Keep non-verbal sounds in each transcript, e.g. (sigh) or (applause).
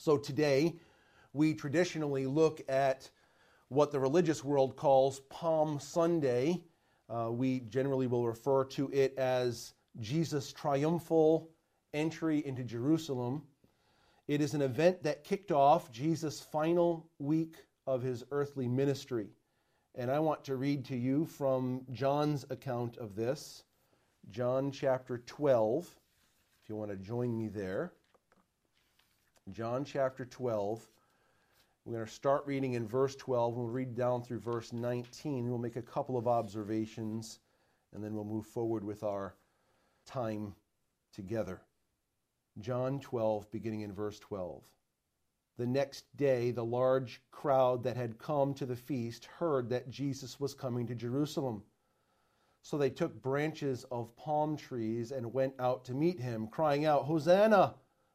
So today, we traditionally look at what the religious world calls Palm Sunday. Uh, we generally will refer to it as Jesus' triumphal entry into Jerusalem. It is an event that kicked off Jesus' final week of his earthly ministry. And I want to read to you from John's account of this, John chapter 12, if you want to join me there. John chapter 12. We're going to start reading in verse 12. and We'll read down through verse 19. We'll make a couple of observations, and then we'll move forward with our time together. John 12, beginning in verse 12. The next day, the large crowd that had come to the feast heard that Jesus was coming to Jerusalem. So they took branches of palm trees and went out to meet him, crying out, Hosanna!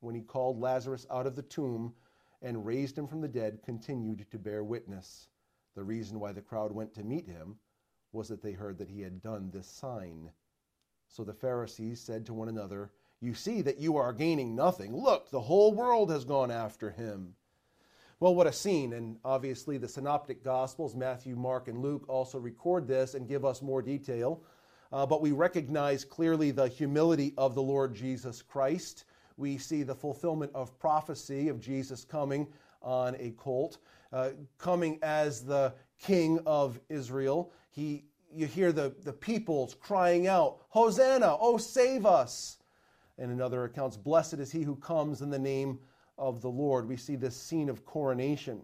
when he called Lazarus out of the tomb and raised him from the dead continued to bear witness. The reason why the crowd went to meet him was that they heard that he had done this sign. So the Pharisees said to one another, You see that you are gaining nothing. Look, the whole world has gone after him. Well, what a scene. And obviously, the Synoptic Gospels, Matthew, Mark, and Luke, also record this and give us more detail. Uh, but we recognize clearly the humility of the Lord Jesus Christ we see the fulfillment of prophecy of Jesus coming on a colt, uh, coming as the king of Israel. He, you hear the, the peoples crying out, Hosanna, oh, save us. And in other accounts, blessed is he who comes in the name of the Lord. We see this scene of coronation.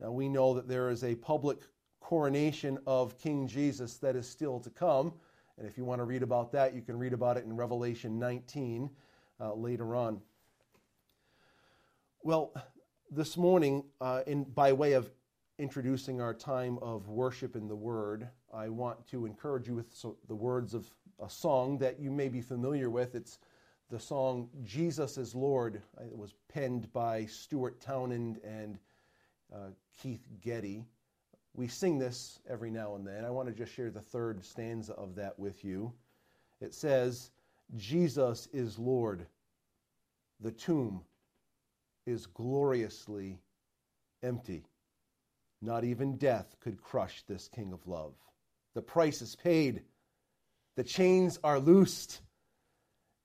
Now we know that there is a public coronation of King Jesus that is still to come. And if you want to read about that, you can read about it in Revelation 19 uh, later on. Well, this morning, uh, in, by way of introducing our time of worship in the Word, I want to encourage you with so, the words of a song that you may be familiar with. It's the song Jesus is Lord. It was penned by Stuart Townend and uh, Keith Getty. We sing this every now and then. I want to just share the third stanza of that with you. It says, Jesus is Lord. The tomb is gloriously empty. Not even death could crush this King of love. The price is paid, the chains are loosed,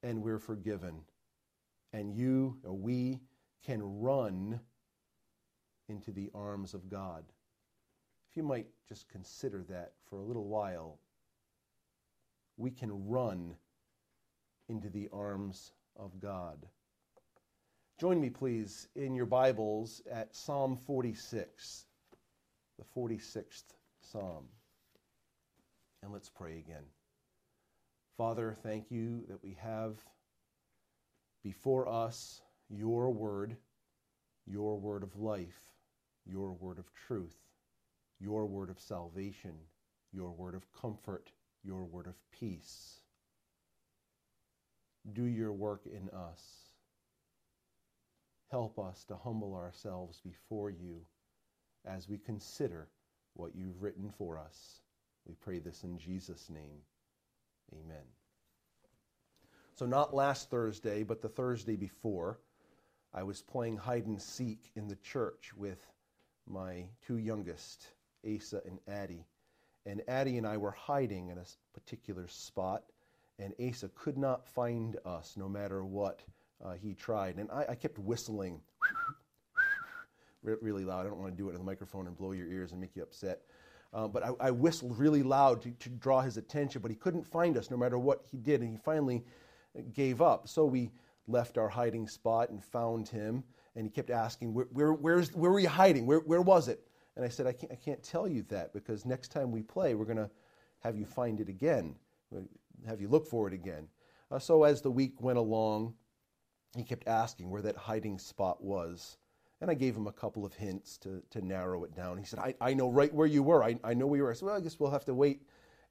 and we're forgiven. And you or we can run into the arms of God. If you might just consider that for a little while, we can run into the arms of God. Join me, please, in your Bibles at Psalm 46, the 46th Psalm. And let's pray again. Father, thank you that we have before us your word, your word of life, your word of truth, your word of salvation, your word of comfort, your word of peace do your work in us. Help us to humble ourselves before you as we consider what you've written for us. We pray this in Jesus' name. Amen. So, not last Thursday, but the Thursday before, I was playing hide and seek in the church with my two youngest, Asa and Addie. And Addie and I were hiding in a particular spot and Asa could not find us no matter what uh, he tried. And I, I kept whistling (laughs) really loud. I don't want to do it in the microphone and blow your ears and make you upset. Uh, but I, I, whistled really loud to, to, draw his attention, but he couldn't find us no matter what he did, and he finally gave up. So we left our hiding spot and found him, and he kept asking, Where, where, where's, where were you hiding? Where, where was it? And I said, I can't, I can't tell you that because next time we play, we're going to have you find it again have you look for it again. Uh, so as the week went along, he kept asking where that hiding spot was. And I gave him a couple of hints to, to narrow it down. He said, I, I know right where you were. I, I know where you were. I said, Well, I guess we'll have to wait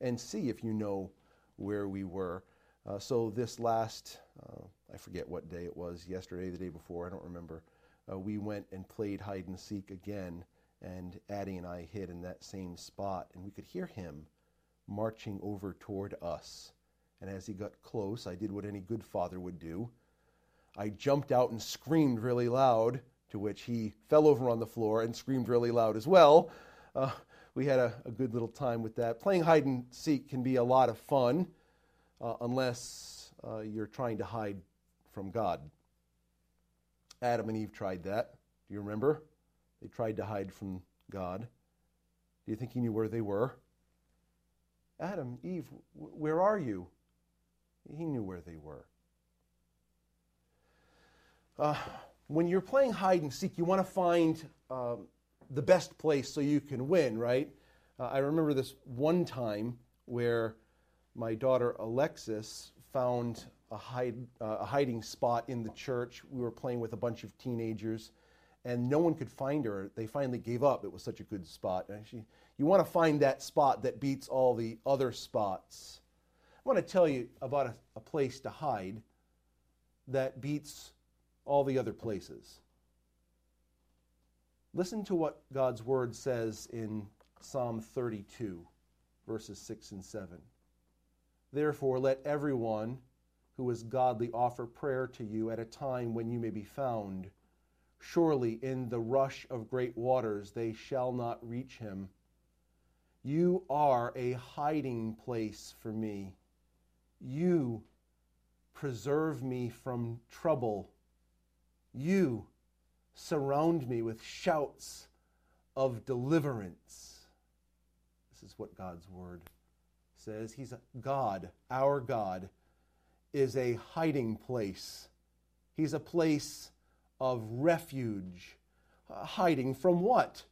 and see if you know where we were. Uh, so this last, uh, I forget what day it was, yesterday, the day before, I don't remember, uh, we went and played hide and seek again. And Addie and I hid in that same spot, and we could hear him marching over toward us. And as he got close, I did what any good father would do. I jumped out and screamed really loud, to which he fell over on the floor and screamed really loud as well. Uh, we had a, a, good little time with that. Playing hide and seek can be a lot of fun uh, unless uh, you're trying to hide from God. Adam and Eve tried that. Do you remember? They tried to hide from God. Do you think he knew where they were? Adam, Eve, where are you? He knew where they were. Uh, when you're playing hide and seek, you want to find um, the best place so you can win, right? Uh, I remember this one time where my daughter Alexis found a, hide, uh, a hiding spot in the church. We were playing with a bunch of teenagers, and no one could find her. They finally gave up. It was such a good spot. Actually, you want to find that spot that beats all the other spots. I want to tell you about a, a place to hide that beats all the other places. Listen to what God's word says in Psalm 32, verses 6 and 7. Therefore, let everyone who is godly offer prayer to you at a time when you may be found. Surely in the rush of great waters they shall not reach him. You are a hiding place for me. You preserve me from trouble. You surround me with shouts of deliverance. This is what God's word says. He's a God, our God, is a hiding place. He's a place of refuge. Uh, hiding from what?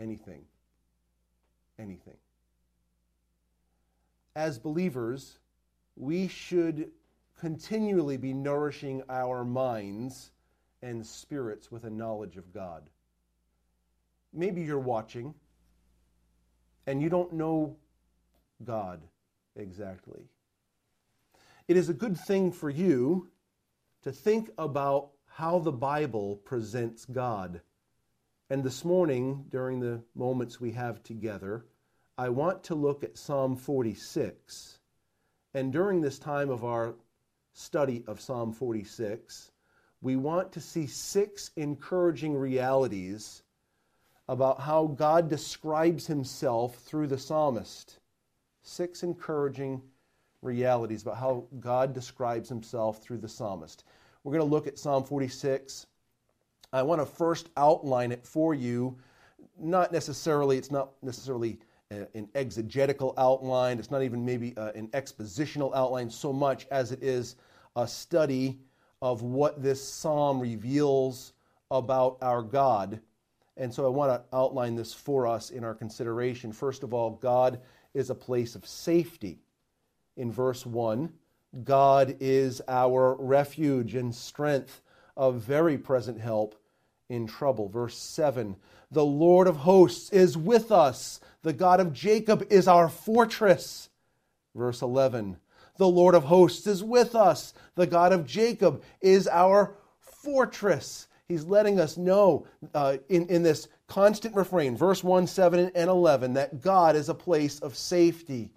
Anything. Anything. As believers, we should continually be nourishing our minds and spirits with a knowledge of God. Maybe you're watching and you don't know God exactly. It is a good thing for you to think about how the Bible presents God. And this morning, during the moments we have together, I want to look at Psalm 46. And during this time of our study of Psalm 46, we want to see six encouraging realities about how God describes himself through the psalmist. Six encouraging realities about how God describes himself through the psalmist. We're going to look at Psalm 46. I want to first outline it for you. Not necessarily, it's not necessarily an exegetical outline, it's not even maybe uh, an expositional outline so much as it is a study of what this psalm reveals about our God. And so I want to outline this for us in our consideration. First of all, God is a place of safety in verse 1 God is our refuge and strength, a very present help in trouble. Verse 7 The Lord of hosts is with us, the God of Jacob is our fortress. Verse 11 The Lord of hosts is with us, the God of Jacob is our fortress. He's letting us know uh, in, in this constant refrain, verse 1, 7, and 11, that God is a place of safety.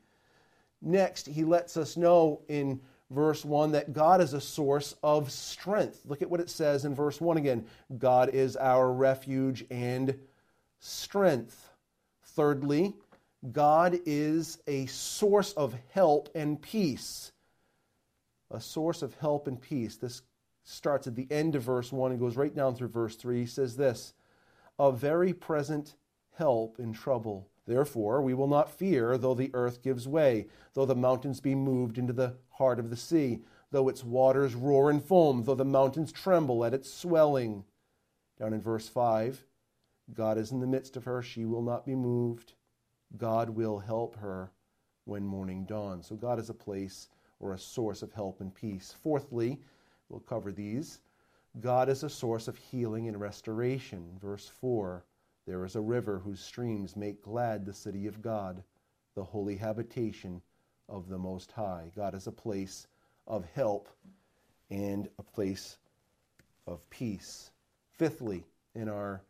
Next, he lets us know in verse 1 that God is a source of strength. Look at what it says in verse 1 again God is our refuge and strength. Thirdly, God is a source of help and peace. A source of help and peace. This starts at the end of verse 1 and goes right down through verse 3. He says this A very present help in trouble. Therefore, we will not fear, though the earth gives way, though the mountains be moved into the heart of the sea, though its waters roar and foam, though the mountains tremble at its swelling. Down in verse 5, God is in the midst of her, she will not be moved. God will help her when morning dawns. So, God is a place or a source of help and peace. Fourthly, we'll cover these. God is a source of healing and restoration. Verse 4 There is a river whose streams make glad the city of God, the holy habitation of the Most High. God is a place of help and a place of peace. Fifthly, in our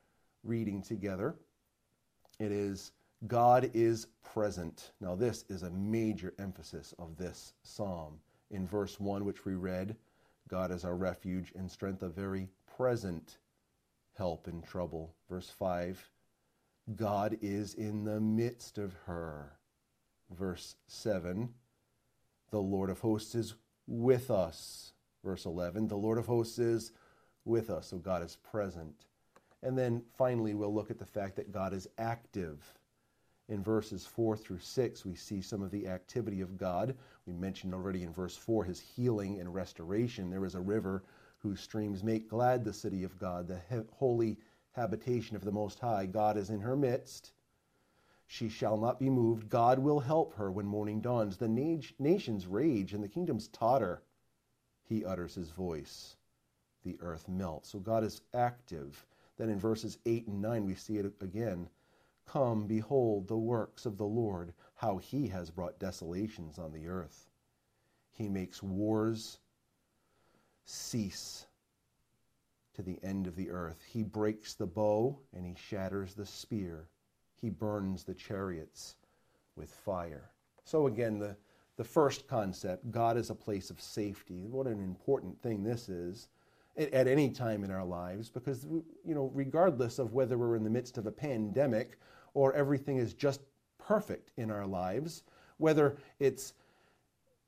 reading together, it is God is present. Now, this is a major emphasis of this psalm. In verse 1, which we read, God is our refuge and strength, a very present help in trouble. Verse 5, God is in the midst of her. Verse 7, the Lord of hosts is with us. Verse 11, the Lord of hosts is with us, so God is present. And then finally, we'll look at the fact that God is active. In verses 4 through 6, we see some of the activity of God. We mentioned already in verse 4 his healing and restoration. There is a river whose streams make glad the city of God, the he- holy habitation of the Most High. God is in her midst. She shall not be moved. God will help her when morning dawns. The na- nations rage and the kingdoms totter. He utters his voice. The earth melts. So God is active. Then in verses 8 and 9, we see it again. Come, behold the works of the Lord, how he has brought desolations on the earth. He makes wars cease to the end of the earth. He breaks the bow and he shatters the spear. He burns the chariots with fire. So, again, the, the first concept God is a place of safety. What an important thing this is at any time in our lives because, you know, regardless of whether we're in the midst of a pandemic or everything is just perfect in our lives, whether it's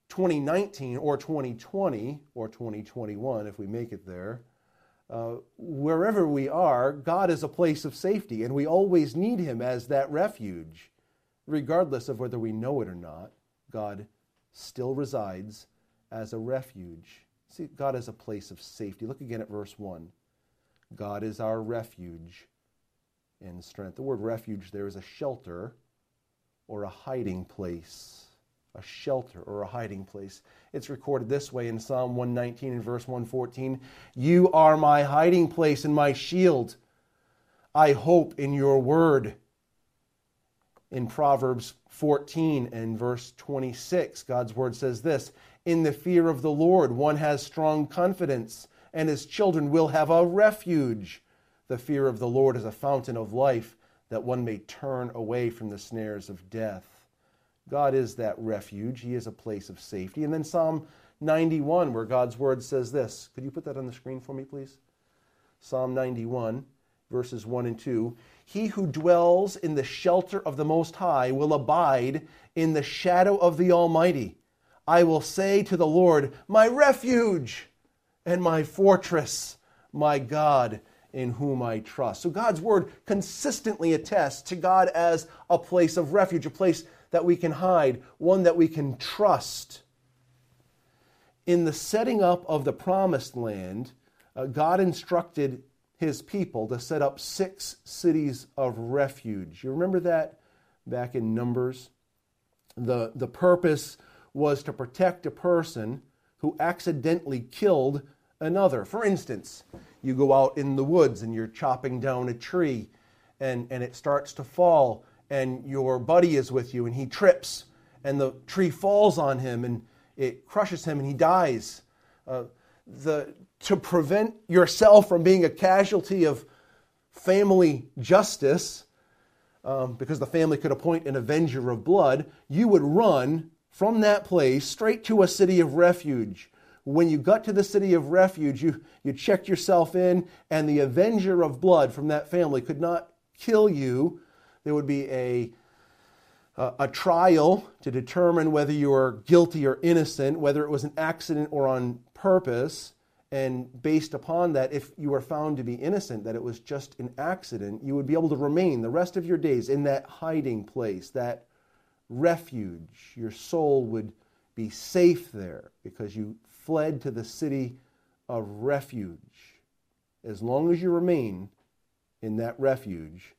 2019 or 2020 or 2021, if we make it there, uh, wherever we are, God is a place of safety, and we always need Him as that refuge. Regardless of whether we know it or not, God still resides as a refuge. See, God is a place of safety. Look again at verse 1. God is our refuge and strength. The word refuge there is a shelter or a hiding place. A shelter or a hiding place. It's recorded this way in Psalm 119 and verse 114 You are my hiding place and my shield. I hope in your word. In Proverbs 14 and verse 26, God's word says this In the fear of the Lord, one has strong confidence, and his children will have a refuge. The fear of the Lord is a fountain of life, that one may turn away from the snares of death. God is that refuge, He is a place of safety. And then Psalm 91, where God's word says this. Could you put that on the screen for me, please? Psalm 91, verses 1 and 2. He who dwells in the shelter of the Most High will abide in the shadow of the Almighty. I will say to the Lord, My refuge and my fortress, my God in whom I trust. So God's word consistently attests to God as a place of refuge, a place that we can hide, one that we can trust. In the setting up of the promised land, uh, God instructed his people to set up six cities of refuge. You remember that back in Numbers? The, the purpose was to protect a person who accidentally killed another. For instance, you go out in the woods and you're chopping down a tree and, and it starts to fall and your buddy is with you and he trips and the tree falls on him and it crushes him and he dies. Uh, the, to prevent yourself from being a casualty of family justice, um, because the family could appoint an avenger of blood, you would run from that place straight to a city of refuge. When you got to the city of refuge, you, you checked yourself in, and the avenger of blood from that family could not kill you there would be a, a, a trial to determine whether you were guilty or innocent, whether it was an accident or on purpose. And based upon that, if you were found to be innocent, that it was just an accident, you would be able to remain the rest of your days in that hiding place, that refuge. Your soul would be safe there because you fled to the city of refuge. As long as you remain in that refuge,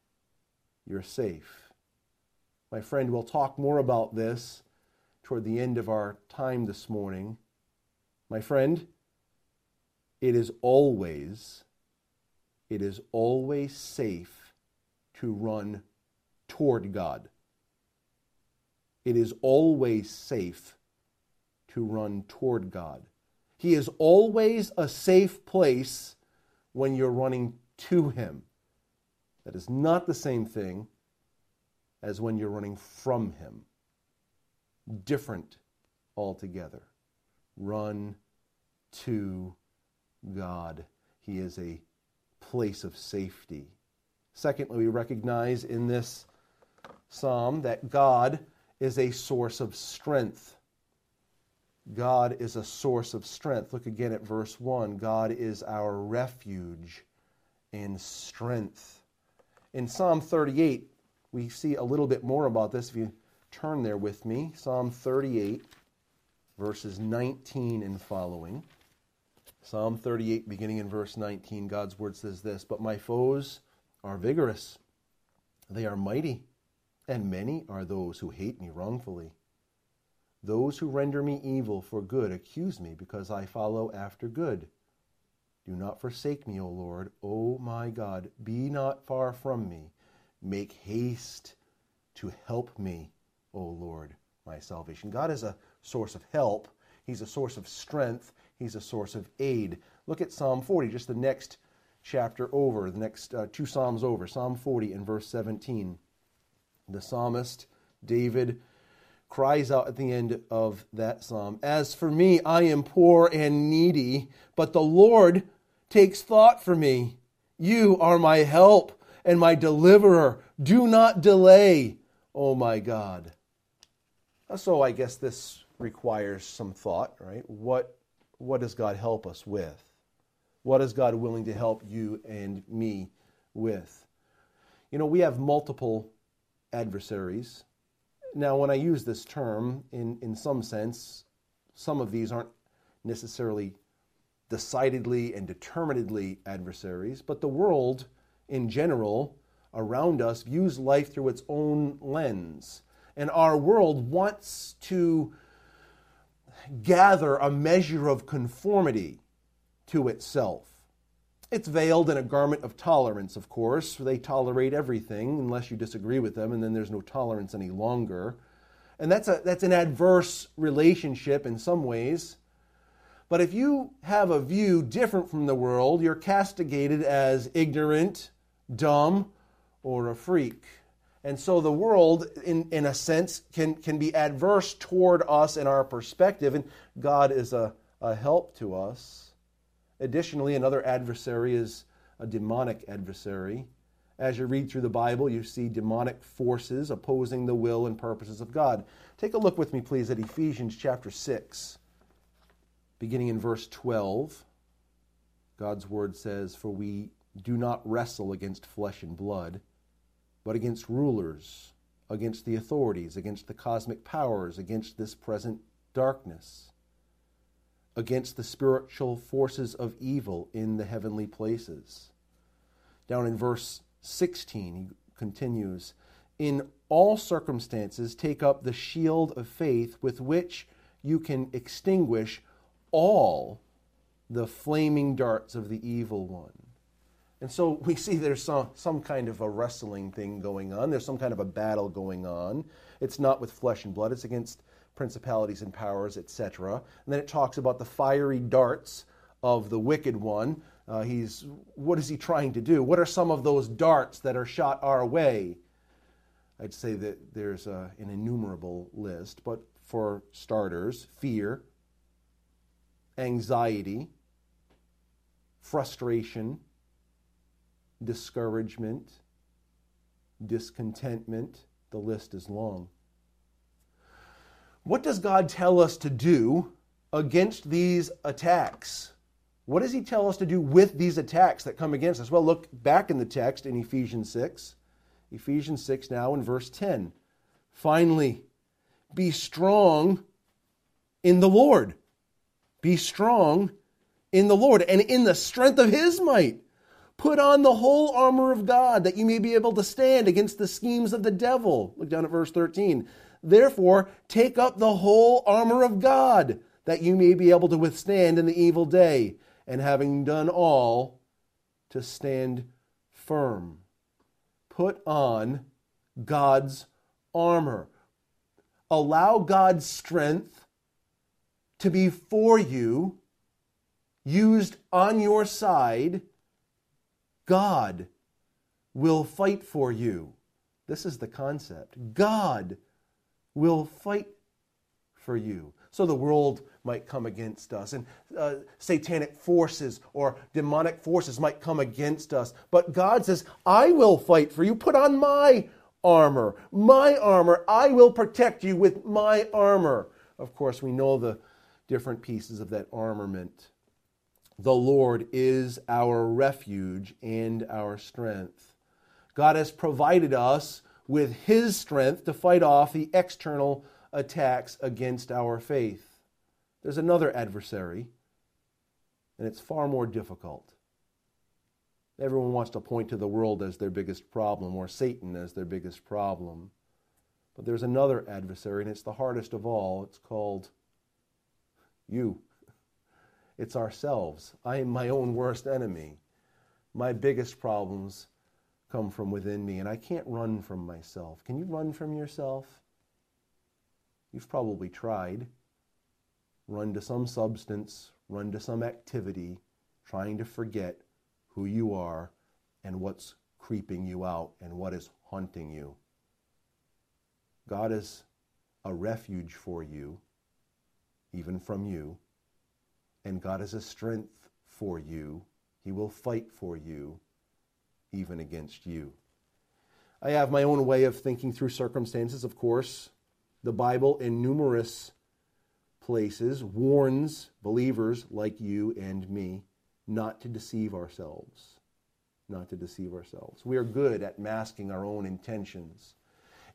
you're safe. My friend, we'll talk more about this toward the end of our time this morning. My friend, it is always it is always safe to run toward God. It is always safe to run toward God. He is always a safe place when you're running to Him. That is not the same thing as when you're running from Him. Different altogether. Run to God. He is a place of safety. Secondly, we recognize in this psalm that God is a source of strength. God is a source of strength. Look again at verse 1. God is our refuge and strength. In Psalm 38, we see a little bit more about this. If you turn there with me, Psalm 38, verses 19 and following. Psalm 38, beginning in verse 19, God's word says this But my foes are vigorous, they are mighty, and many are those who hate me wrongfully. Those who render me evil for good accuse me because I follow after good. Do not forsake me, O Lord. O my God, be not far from me. Make haste to help me, O Lord, my salvation. God is a source of help, He's a source of strength, He's a source of aid. Look at Psalm 40, just the next chapter over, the next uh, two Psalms over. Psalm 40 and verse 17. The psalmist, David, cries out at the end of that psalm As for me, I am poor and needy, but the Lord takes thought for me. You are my help and my deliverer. Do not delay, O oh my God. Uh, so I guess this requires some thought, right? What, what does God help us with? What is God willing to help you and me with? You know, we have multiple adversaries now, when I use this term, in, in some sense, some of these aren't necessarily decidedly and determinedly adversaries, but the world in general around us views life through its own lens. And our world wants to gather a measure of conformity to itself. It's veiled in a garment of tolerance, of course. They tolerate everything unless you disagree with them, and then there's no tolerance any longer. And that's, a, that's an adverse relationship in some ways. But if you have a view different from the world, you're castigated as ignorant, dumb, or a freak. And so the world, in, in a sense, can, can be adverse toward us in our perspective, and God is a, a help to us. Additionally, another adversary is a demonic adversary. As you read through the Bible, you see demonic forces opposing the will and purposes of God. Take a look with me, please, at Ephesians chapter 6, beginning in verse 12. God's word says, For we do not wrestle against flesh and blood, but against rulers, against the authorities, against the cosmic powers, against this present darkness against the spiritual forces of evil in the heavenly places. Down in verse 16, he continues In all circumstances, take up the shield of faith with which you can extinguish all the flaming darts of the evil one. And so we see there's some, some kind of a wrestling thing going on. There's some kind of a battle going on. It's not with flesh and blood, it's against principalities and powers, etc. And then it talks about the fiery darts of the wicked one. Uh, he's what is he trying to do? What are some of those darts that are shot our way? I'd say that there's a, an innumerable list, but for starters, fear, anxiety, frustration, discouragement, discontentment. The list is long. What does God tell us to do against these attacks? What does He tell us to do with these attacks that come against us? Well, look back in the text in Ephesians 6. Ephesians 6 now in verse 10. Finally, be strong in the Lord. Be strong in the Lord and in the strength of His might. Put on the whole armor of God that you may be able to stand against the schemes of the devil. Look down at verse 13. Therefore, take up the whole armor of God, that you may be able to withstand in the evil day. and having done all, to stand firm. Put on God's armor. Allow God's strength to be for you, used on your side. God will fight for you. This is the concept. God will fight for you. So the world might come against us, and uh, satanic forces or demonic forces might come against us. But God says, I will fight for you. Put on my armor. My armor. I will protect you with my armor. Of course, we know the different pieces of that armament. The Lord is our refuge and our strength. God has provided us with His strength to fight off the external attacks against our faith. There's another adversary, and it's far more difficult. Everyone wants to point to the world as their biggest problem or Satan as their biggest problem. But there's another adversary, and it's the hardest of all. It's called you. It's ourselves. I am my own worst enemy. My biggest problems come from within me, and I can't run from myself. Can you run from yourself? You've probably tried. Run to some substance, run to some activity, trying to forget who you are and what's creeping you out and what is haunting you. God is a refuge for you, even from you, and God is a strength for you. He will fight for you, even against you. I have my own way of thinking through circumstances, of course. The Bible, in numerous places, warns believers like you and me not to deceive ourselves. Not to deceive ourselves. We are good at masking our own intentions.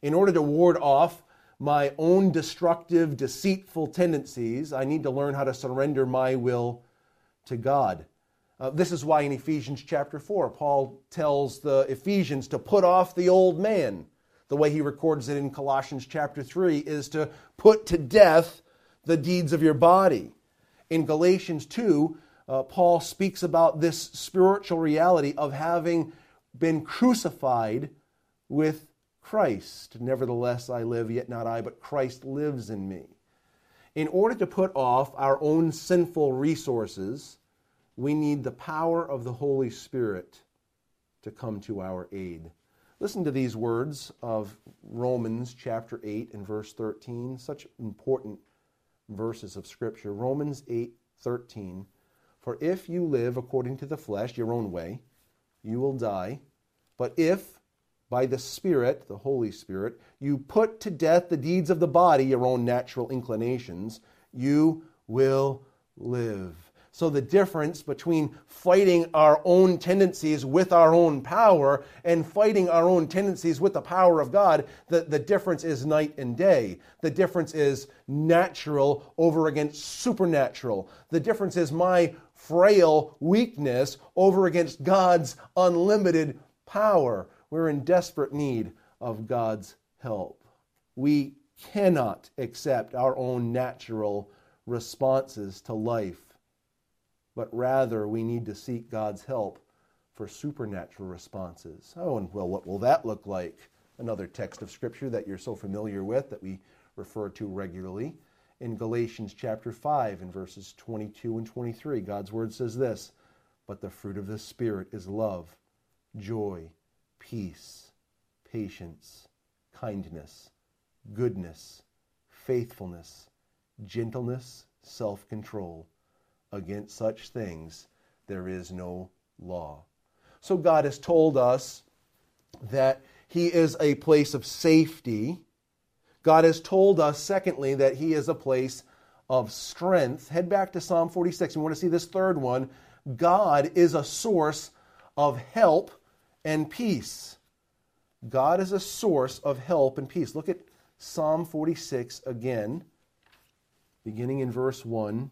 In order to ward off my own destructive, deceitful tendencies, I need to learn how to surrender my will to God. Uh, this is why in Ephesians chapter 4, Paul tells the Ephesians to put off the old man the way he records it in Colossians chapter 3 is to put to death the deeds of your body. In Galatians 2, uh, Paul speaks about this spiritual reality of having been crucified with Christ. Nevertheless, I live, yet not I, but Christ lives in me. In order to put off our own sinful resources, we need the power of the Holy Spirit to come to our aid. Listen to these words of Romans chapter 8 and verse 13, such important verses of Scripture. Romans 8 13. For if you live according to the flesh, your own way, you will die. But if by the Spirit, the Holy Spirit, you put to death the deeds of the body, your own natural inclinations, you will live. So, the difference between fighting our own tendencies with our own power and fighting our own tendencies with the power of God, the, the difference is night and day. The difference is natural over against supernatural. The difference is my frail weakness over against God's unlimited power. We're in desperate need of God's help. We cannot accept our own natural responses to life but rather we need to seek God's help for supernatural responses. Oh, and well, what will that look like? Another text of Scripture that you're so familiar with that we refer to regularly. In Galatians chapter 5, in verses 22 and 23, God's word says this But the fruit of the Spirit is love, joy, peace, patience, kindness, goodness, faithfulness, gentleness, self control against such things there is no law. So God has told us that He is a place of safety. God has told us, secondly, that He is a place of strength. Head back to Psalm 46. We want to see this third one. God is a source of help and peace. God is a source of help and peace. Look at Psalm 46 again, beginning in verse 1.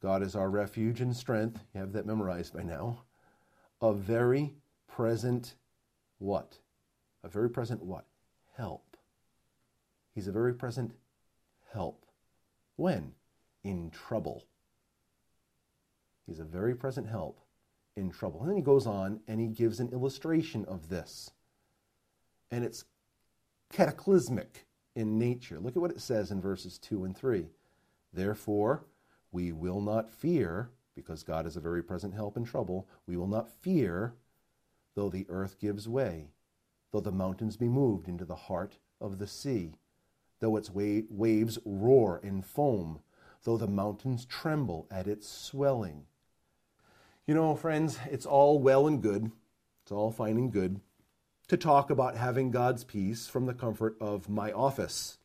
God is our refuge and strength. You have that memorized by now. A very present what? A very present what? Help. He's a very present help. When? In trouble. He's a very present help in trouble. And then he goes on and he gives an illustration of this. And it's cataclysmic in nature. Look at what it says in verses 2 and 3. Therefore, we will not fear, because God is a very present help in trouble, we will not fear though the earth gives way, though the mountains be moved into the heart of the sea, though its wa- waves roar and foam, though the mountains tremble at its swelling. You know, friends, it's all well and good, it's all fine and good to talk about having God's peace from the comfort of my office.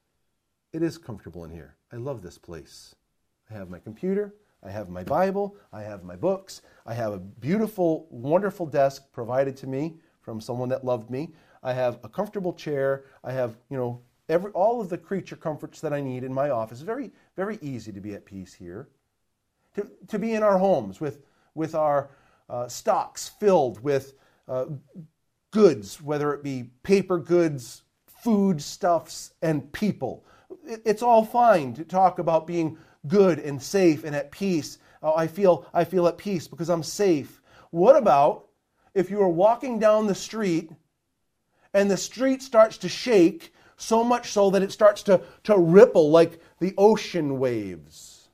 It is comfortable in here. I love this place. I have my computer, I have my Bible, I have my books, I have a beautiful, wonderful desk provided to me from someone that loved me. I have a comfortable chair. I have, you know, every all of the creature comforts that I need in my office. Very, very easy to be at peace here. To, to be in our homes with, with our uh, stocks filled with uh, goods, whether it be paper goods, food stuffs, and people. It, it's all fine to talk about being good and safe and at peace. Oh, I feel I feel at peace because I'm safe. What about if you are walking down the street and the street starts to shake so much so that it starts to, to ripple like the ocean waves?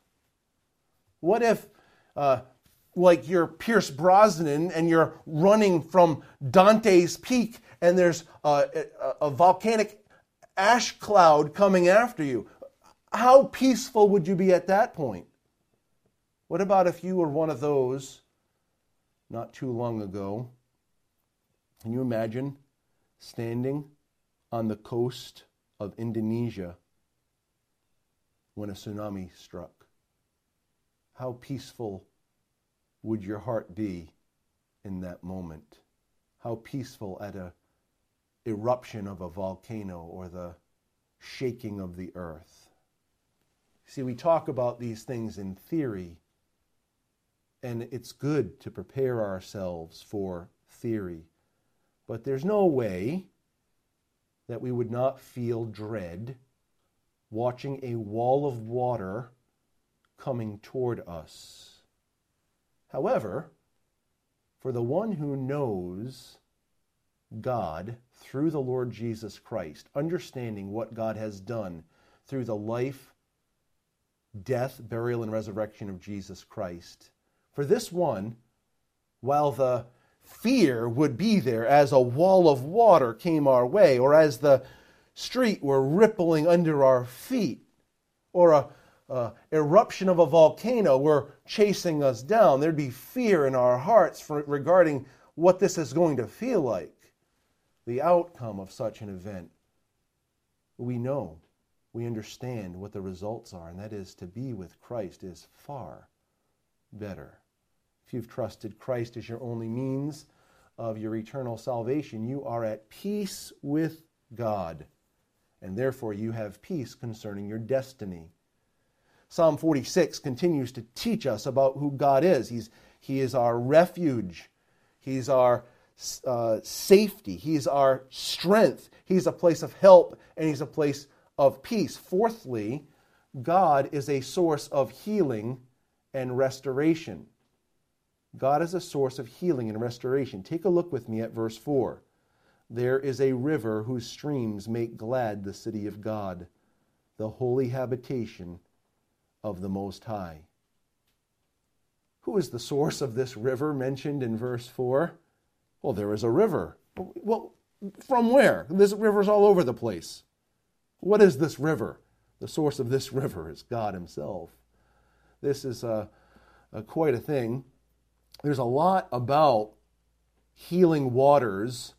What if, uh, like you're Pierce Brosnan and you're running from Dante's Peak and there's a, a, a volcanic ash cloud coming after you? How peaceful would you be at that point? What about if you were one of those not too long ago? Can you imagine standing on the coast of Indonesia when a tsunami struck? How peaceful would your heart be in that moment? How peaceful at a eruption of a volcano or the shaking of the earth? See, we talk about these things in theory, and it's good to prepare ourselves for theory. But there's no way that we would not feel dread watching a wall of water coming toward us. However, for the one who knows God through the Lord Jesus Christ, understanding what God has done through the life, death, burial, and resurrection of Jesus Christ. For this one, while the fear would be there as a wall of water came our way, or as the street were rippling under our feet, or a, a eruption of a volcano were chasing us down, there'd be fear in our hearts for, regarding what this is going to feel like, the outcome of such an event. We know we understand what the results are, and that is to be with Christ is far better. If you've trusted Christ as your only means of your eternal salvation, you are at peace with God, and therefore you have peace concerning your destiny. Psalm 46 continues to teach us about who God is. He's, he is our refuge, He's our uh, safety, He's our strength, He's a place of help, and He's a place of peace. Fourthly, God is a source of healing and restoration. God is a source of healing and restoration. Take a look with me at verse 4. There is a river whose streams make glad the city of God, the holy habitation of the Most High. Who is the source of this river mentioned in verse 4? Well, there is a river. Well, from where? This river's all over the place. What is this river? The source of this (laughs) river is God Himself. This is a, a quite a thing. There's a lot about healing waters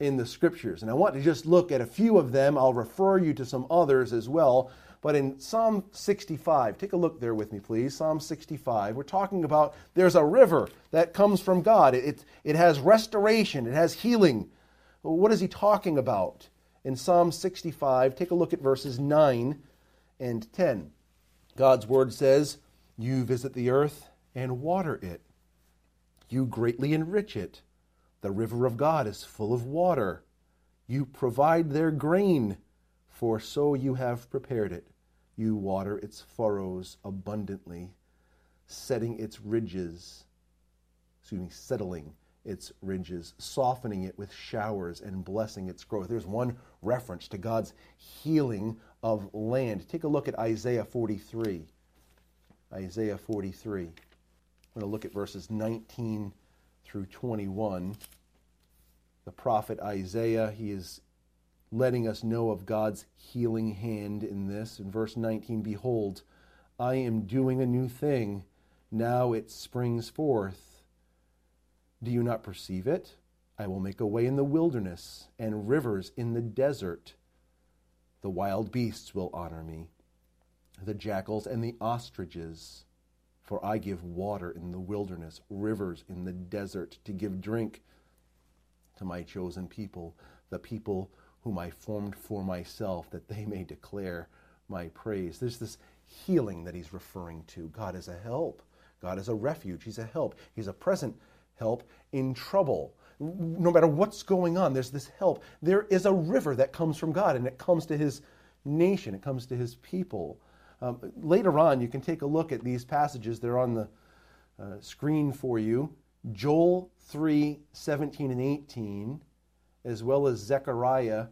in the scriptures, and I want to just look at a few of them. I'll refer you to some others as well. But in Psalm 65, take a look there with me, please. Psalm 65, we're talking about there's a river that comes from God. It, it, it has restoration, it has healing. What is he talking about? In Psalm 65. Take a look at verses 9 and 10. God's word says, You visit the earth and water it, you greatly enrich it. The river of God is full of water. You provide their grain, for so you have prepared it. You water its furrows abundantly. setting its ridges, excuse me, settling its ridges, softening it with showers and blessing its growth. There's one reference to God's healing of land. Take a look at Isaiah 43. Isaiah 43. I'm going to look at verses 19 through 21. The prophet Isaiah, he is letting us know of God's healing hand in this. In verse 19, behold, I am doing a new thing. Now it springs forth. Do you not perceive it? I will make a way in the wilderness and rivers in the desert. The wild beasts will honor me, the jackals and the ostriches. For I give water in the wilderness, rivers in the desert, to give drink to my chosen people, the people whom I formed for myself, that they may declare my praise. There's this healing that he's referring to. God is a help. God is a refuge. He's a help. He's a present help in trouble. No matter what's going on, there's this help. There is a river that comes from God, and it comes to his nation, it comes to his people. Um, later on, you can take a look at these passages. They're on the uh, screen for you. Joel 3 17 and 18, as well as Zechariah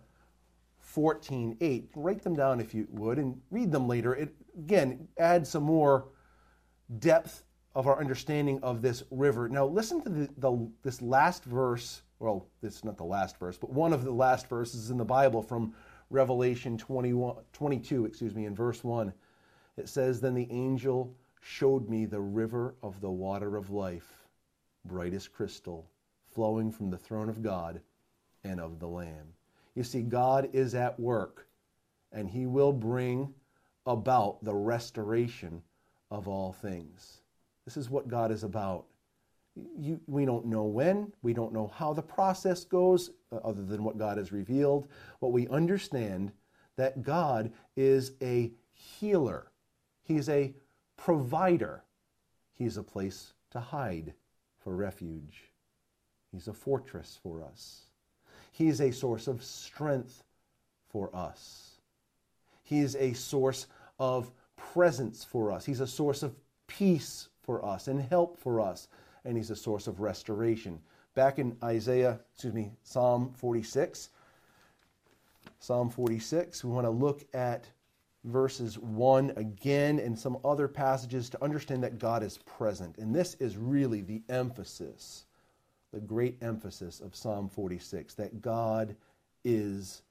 14 8. Write them down if you would and read them later. It, again, adds some more depth of our understanding of this river. Now, listen to the, the, this last verse. Well, this is not the last verse, but one of the last verses in the Bible from Revelation 21, 22, excuse me, in verse 1. It says, Then the angel showed me the river of the water of life, bright as crystal, flowing from the throne of God and of the Lamb. You see, God is at work, and He will bring about the restoration of all things. This is what God is about. You, we don't know when, we don't know how the process goes, uh, other than what God has revealed. But we understand that God is a healer, He's a provider, He's a place to hide for refuge, He's a fortress for us. He's a source of strength for us. He is a source of presence for us. He's a source of peace for us and help for us. And he's a source of restoration. Back in Isaiah, excuse me, Psalm 46. Psalm 46, we want to look at verses 1 again and some other passages to understand that God is present. And this is really the emphasis, the great emphasis of Psalm 46, that God is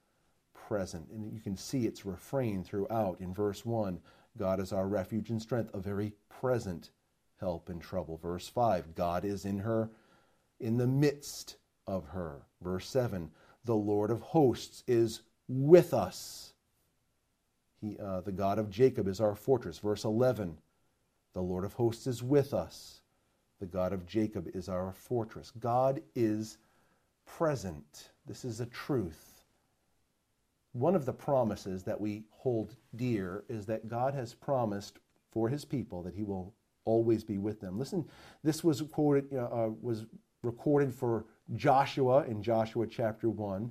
present. And you can see its refrain throughout in verse 1 God is our refuge and strength, a very present help in trouble. Verse 5 God is in her, in the midst of her. Verse 7 The Lord of hosts is with us. He, uh, the God of Jacob is our fortress. Verse 11 The Lord of hosts is with us. The God of Jacob is our fortress. God is present. This is a truth one of the promises that we hold dear is that God has promised for his people that he will always be with them. Listen, this was quoted uh, was recorded for Joshua in Joshua chapter 1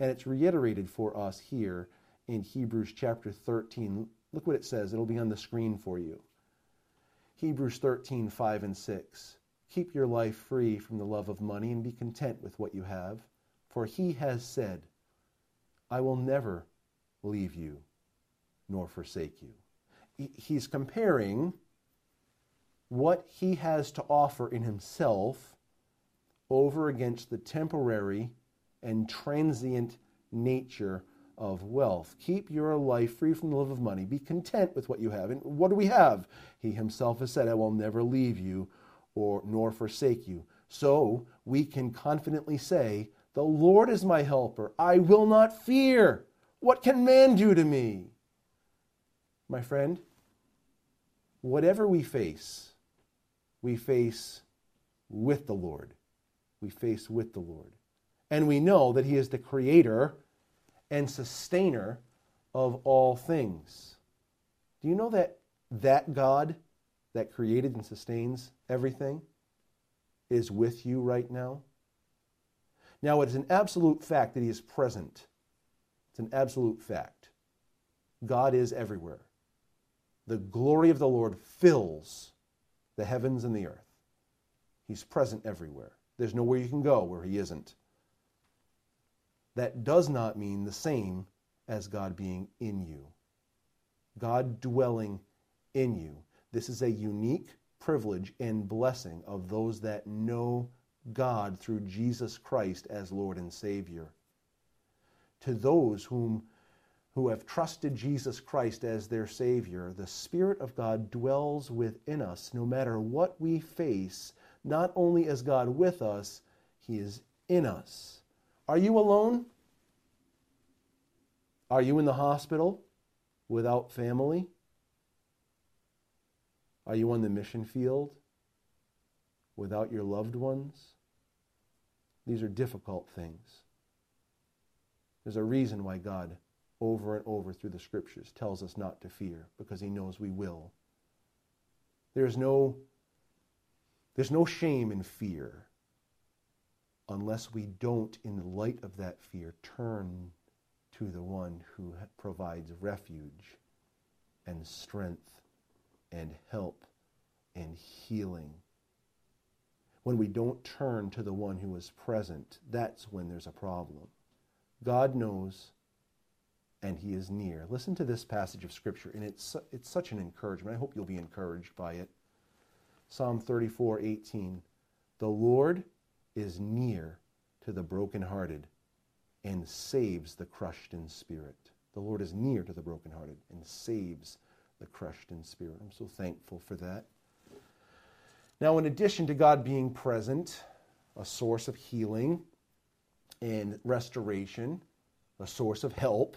and it's reiterated for us here in Hebrews chapter 13. Look what it says. It'll be on the screen for you. Hebrews 13, 5 and 6. Keep your life free from the love of money and be content with what you have, for he has said, I will never leave you nor forsake you. He's comparing what he has to offer in himself over against the temporary and transient nature of wealth. Keep your life free from the love of money. Be content with what you have. And what do we have? He himself has said, I will never leave you or nor forsake you. So we can confidently say, the Lord is my helper. I will not fear. What can man do to me? My friend, whatever we face, we face with the Lord. We face with the Lord. And we know that He is the creator and sustainer of all things. Do you know that that God that created and sustains everything is with you right now? Now, it is an absolute fact that He is present. It's an absolute fact. God is everywhere. The glory of the Lord fills the heavens and the earth. He's present everywhere. There's nowhere you can go where He isn't. That does not mean the same as God being in you. God dwelling in you. This is a unique privilege and blessing of those that know God through Jesus Christ as Lord and Savior. To those whom who have trusted Jesus Christ as their Savior, the Spirit of God dwells within us no matter what we face, not only is God with us, He is in us. Are you alone? Are you in the hospital without family? Are you on the mission field without your loved ones? These are difficult things. There's a reason why God, over and over through the scriptures, tells us not to fear, because he knows we will. There's no, there's no shame in fear unless we don't, in the light of that fear, turn to the one who provides refuge and strength and help and healing. When we don't turn to the one who is present, that's when there's a problem. God knows and he is near. Listen to this passage of scripture and it's it's such an encouragement. I hope you'll be encouraged by it. Psalm 34:18. The Lord is near to the brokenhearted and saves the crushed in spirit. The Lord is near to the brokenhearted and saves the crushed in spirit. I'm so thankful for that. Now, in addition to God being present, a source of healing and restoration, a source of help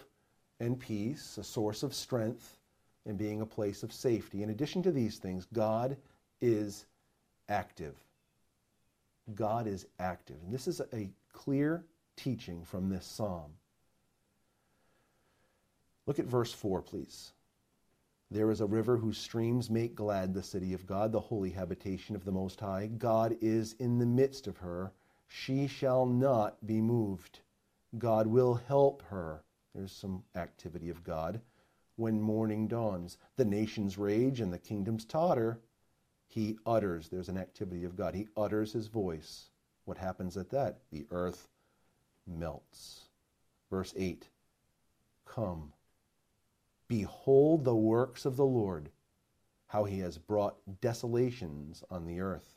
and peace, a source of strength, and being a place of safety. In addition to these things, God is active. God is active. And this is a clear teaching from this psalm. Look at verse 4, please. There is a river whose streams make glad the city of God, the holy habitation of the Most High. God is in the midst of her. She shall not be moved. God will help her. There's some activity of God. When morning dawns, the nations rage and the kingdoms totter. He utters, there's an activity of God. He utters his voice. What happens at that? The earth melts. Verse 8 Come Behold the works of the Lord, how he has brought desolations on the earth.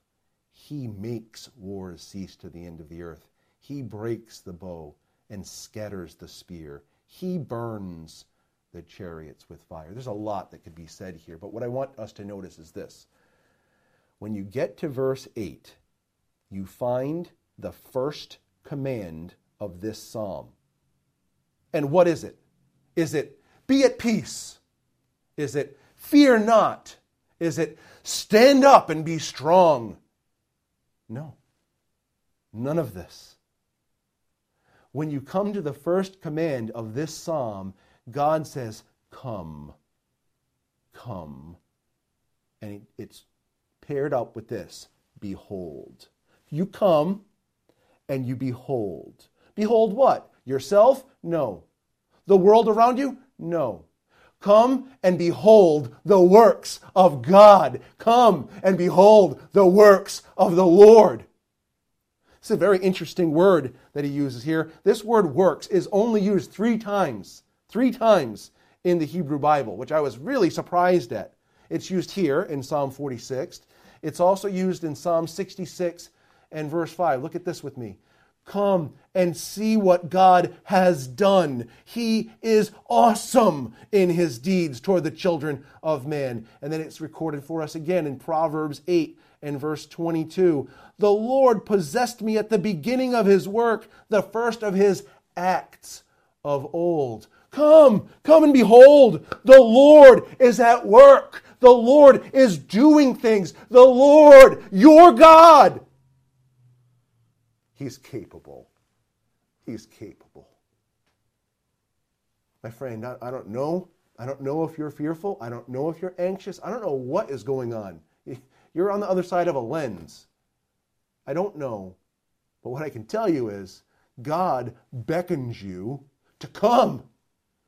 He makes wars cease to the end of the earth. He breaks the bow and scatters the spear. He burns the chariots with fire. There's a lot that could be said here, but what I want us to notice is this. When you get to verse 8, you find the first command of this psalm. And what is it? Is it be at peace? Is it fear not? Is it stand up and be strong? No. None of this. When you come to the first command of this psalm, God says, Come. Come. And it's paired up with this Behold. You come and you behold. Behold what? Yourself? No. The world around you? No. Come and behold the works of God. Come and behold the works of the Lord. It's a very interesting word that he uses here. This word works is only used three times, three times in the Hebrew Bible, which I was really surprised at. It's used here in Psalm 46. It's also used in Psalm 66 and verse 5. Look at this with me. Come and see what God has done. He is awesome in his deeds toward the children of man. And then it's recorded for us again in Proverbs 8 and verse 22. The Lord possessed me at the beginning of his work, the first of his acts of old. Come, come and behold. The Lord is at work. The Lord is doing things. The Lord, your God, He's capable. He's capable. My friend, I, I, don't know. I don't know if you're fearful. I don't know if you're anxious. I don't know what is going on. You're on the other side of a lens. I don't know. But what I can tell you is God beckons you to come.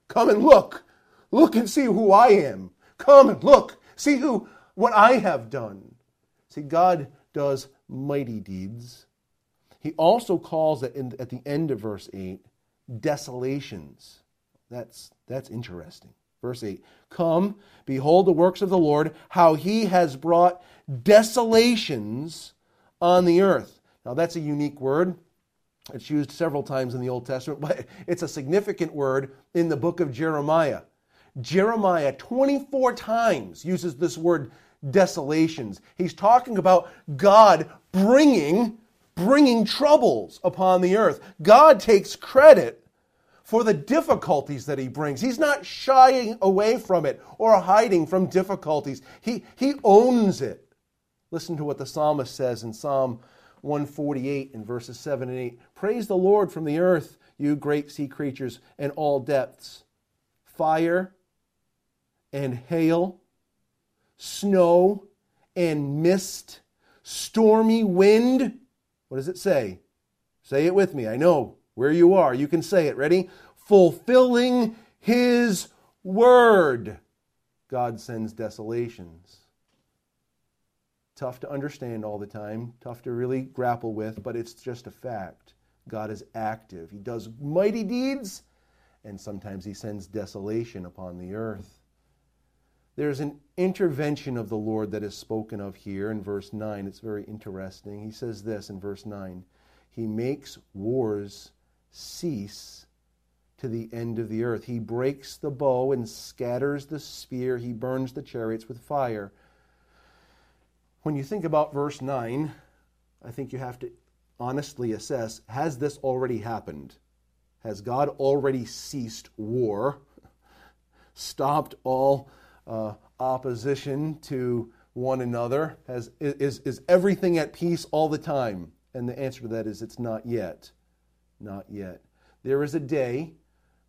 Come and look. Look and see who I am. Come and look. See who what I have done. See, God does mighty deeds. He also calls it in, at the end of verse 8 desolations. That's, that's interesting. Verse 8 Come, behold the works of the Lord, how he has brought desolations on the earth. Now, that's a unique word. It's used several times in the Old Testament, (laughs) but it's a significant word in the book of Jeremiah. Jeremiah 24 times uses this word desolations. He's talking about God bringing bringing troubles upon the earth. God takes credit for the difficulties that he brings. He's not shying away from it or hiding from difficulties. He, he owns it. Listen to what the psalmist says in Psalm 148 in verses 7 and 8. Praise the Lord from the earth, you great sea creatures and all depths. Fire and hail, snow and mist, stormy wind. What does it say? Say it with me. I know where you are. You can say it. Ready? Fulfilling his word. God sends desolations. Tough to understand all the time, tough to really grapple with, but it's just a fact. God is active. He does mighty deeds, and sometimes he sends desolation upon the earth. There's an intervention of the Lord that is spoken of here in verse 9. It's very interesting. He says this in verse 9 He makes wars cease to the end of the earth. He breaks the bow and scatters the spear. He burns the chariots with fire. When you think about verse 9, I think you have to honestly assess has this already happened? Has God already ceased war? (laughs) Stopped all uh, opposition to one another? Has, is, is everything at peace all the time? And the answer to that is it's not yet. Not yet. There is a day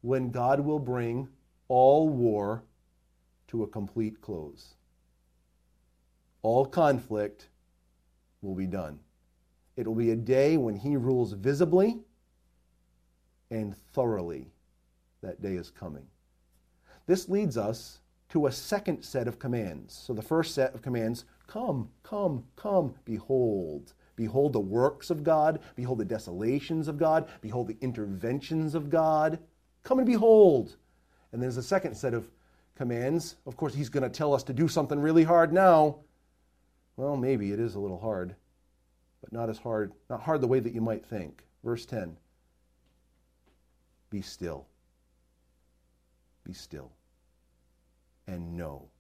when God will bring all war to a complete close. All conflict will be done. It will be a day when He rules visibly and thoroughly. That day is coming. This leads us to a second set of commands. So the first set of commands come, come, come, behold. Behold the works of God, behold the desolations of God, behold the interventions of God. Come and behold. And there's a second set of commands. Of course, he's going to tell us to do something really hard now. Well, maybe it is a little hard, but not as hard, not hard the way that you might think. Verse 10 Be still. Be still and know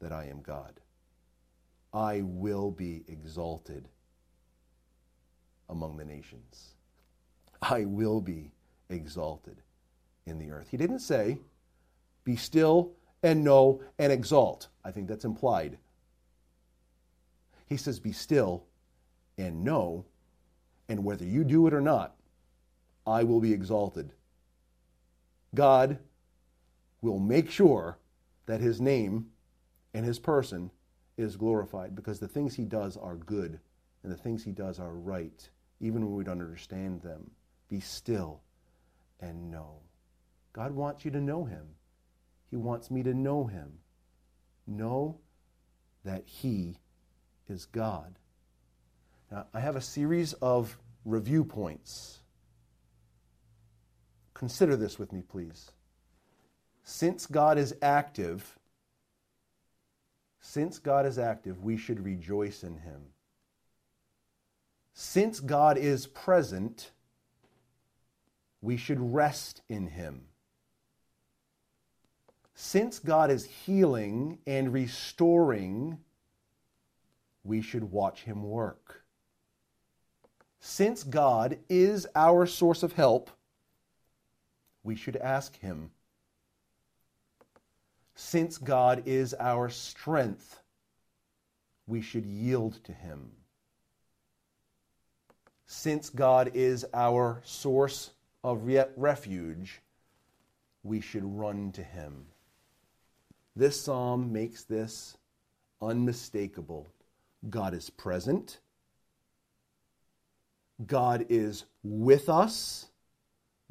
that I am God. I will be exalted among the nations. I will be exalted in the earth. He didn't say, be still and know and exalt. I think that's implied. He says, be still and know, and whether you do it or not, I will be exalted. God will make sure that his name and his person is glorified because the things he does are good and the things he does are right, even when we don't understand them. Be still and know. God wants you to know him. He wants me to know him. Know that he is God. Now, I have a series of review points. Consider this with me, please since God is active, since God is active, we should rejoice in him. Since God is present, we should rest in him. Since God is healing and restoring, we should watch him work. Since God is our source of help, we should ask him since God is our strength, we should yield to Him. Since God is our source of refuge, we should run to Him. This psalm makes this unmistakable. God is present. God is with us.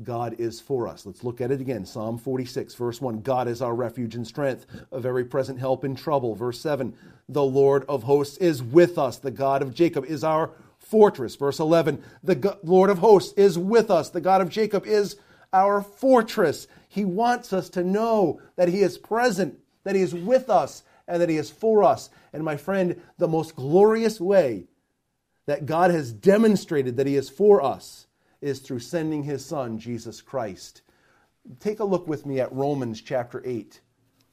God is for us. Let's look at it again. Psalm 46, verse 1 God is our refuge and strength, a very present help in trouble. Verse 7 The Lord of hosts is with us. The God of Jacob is our fortress. Verse 11 The Lord of hosts is with us. The God of Jacob is our fortress. He wants us to know that He is present, that He is with us, and that He is for us. And my friend, the most glorious way that God has demonstrated that He is for us is through sending His Son, Jesus Christ. Take a look with me at Romans chapter 8.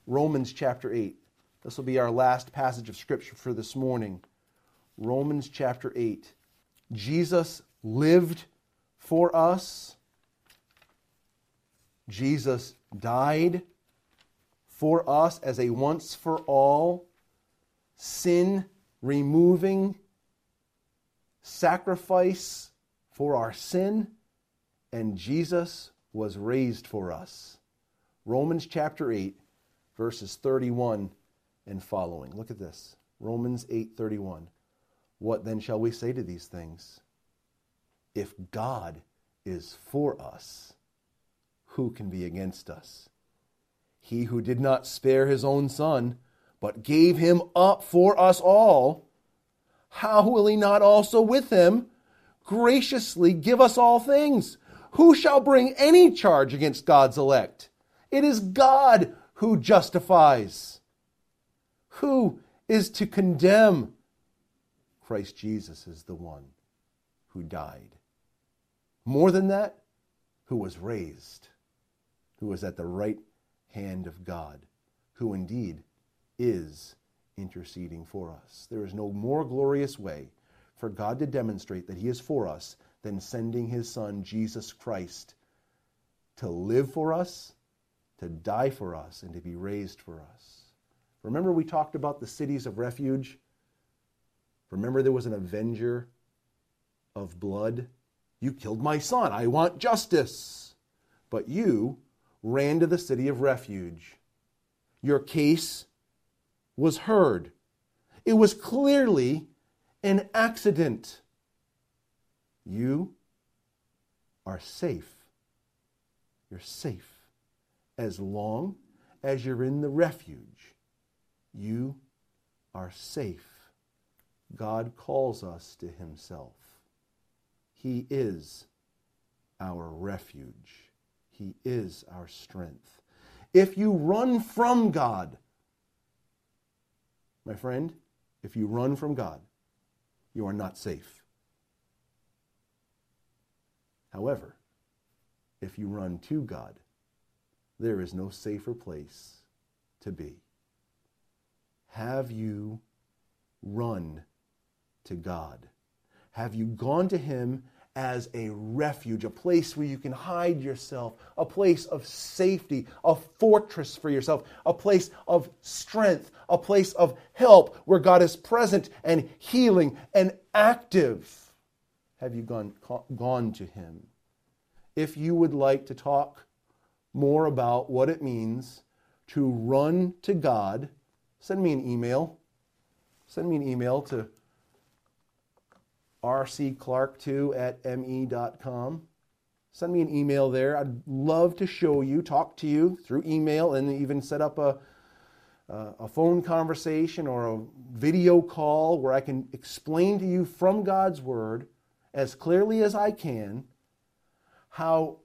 Romans chapter 8. This will be our last passage of Scripture for this morning. Romans chapter 8. Jesus lived for us. Jesus died for us as a once for all, sin removing sacrifice for our sin, and Jesus was raised for us. Romans chapter 8, verses 31 and following. Look at this. Romans 8:31. What then shall we say to these things? If God is for us, who can be against us? He who did not spare his own son, but gave him up for us all, how will he not also with him graciously give us all things? Who shall bring any charge against God's elect? It is God who justifies. Who is to condemn? Christ Jesus is the one who died. More than that, who was raised, who was at the right hand of God, who indeed is interceding for us. There is no more glorious way for God to demonstrate that He is for us than sending His Son, Jesus Christ, to live for us, to die for us, and to be raised for us. Remember, we talked about the cities of refuge? Remember, there was an avenger of blood? You killed my son. I want justice. But you ran to the city of refuge. Your case was heard. It was clearly an accident. You are safe. You're safe as long as you're in the refuge. You are safe. God calls us to Himself. He is our refuge, He is our strength. If you run from God, my friend, if you run from God, you are not safe. However, if you run to God, there is no safer place to be. Have you run to God? Have you gone to Him as a refuge, a place where you can hide yourself, a place of safety, a fortress for yourself, a place of strength, a place of help where God is present and healing and active? Have you gone, gone to Him? If you would like to talk more about what it means to run to God, send me an email. Send me an email to rcclark2 at me.com. Send me an email there. I'd love to show you, talk to you through email, and even set up a, uh, a phone conversation or a video call where I can explain to you from God's Word as clearly as I can how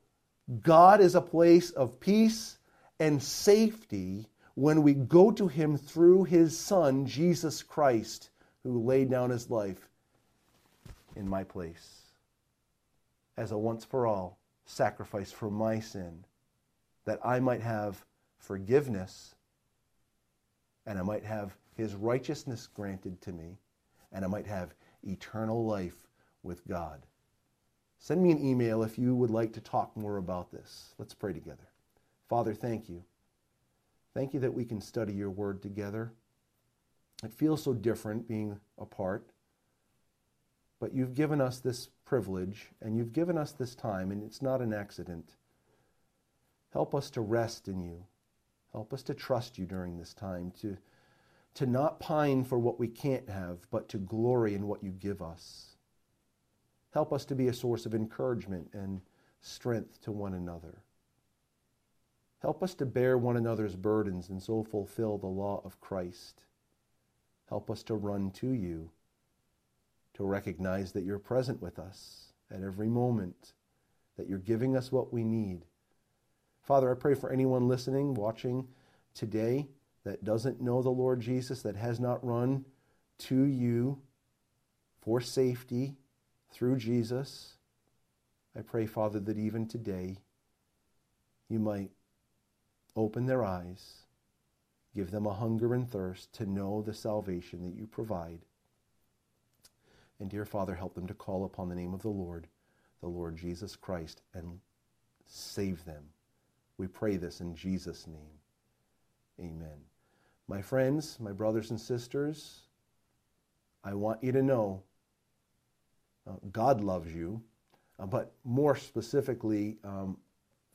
God is a place of peace and safety when we go to Him through His Son, Jesus Christ, who laid down His life in my place as a once for all sacrifice for my sin, that I might have forgiveness and I might have his righteousness granted to me and I might have eternal life with God. Send me an email if you would like to talk more about this. Let's pray together. Father, thank you. Thank you that we can study your word together. It feels so different being apart. But you've given us this privilege and you've given us this time, and it's not an accident. Help us to rest in you. Help us to trust you during this time, to, to not pine for what we can't have, but to glory in what you give us. Help us to be a source of encouragement and strength to one another. Help us to bear one another's burdens and so fulfill the law of Christ. Help us to run to you, to recognize that you're present with us at every moment, that you're giving us what we need. Father, I pray for anyone listening, watching today that doesn't know the Lord Jesus, that has not run to you for safety through Jesus. I pray, Father, that even today you might open their eyes, give them a hunger and thirst to know the salvation that you provide. And dear Father, help them to call upon the name of the Lord, the Lord Jesus Christ, and save them. We pray this in Jesus' name. Amen. My friends, my brothers and sisters, I want you to know uh, God loves you, uh, but more specifically, um,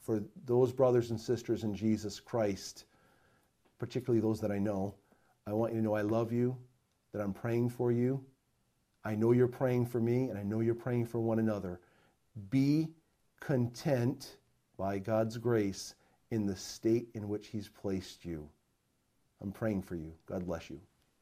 for those brothers and sisters in Jesus Christ, particularly those that I know, I want you to know I love you, that I'm praying for you. I know you're praying for me, and I know you're praying for one another. Be content by God's grace in the state in which He's placed you. I'm praying for you. God bless you.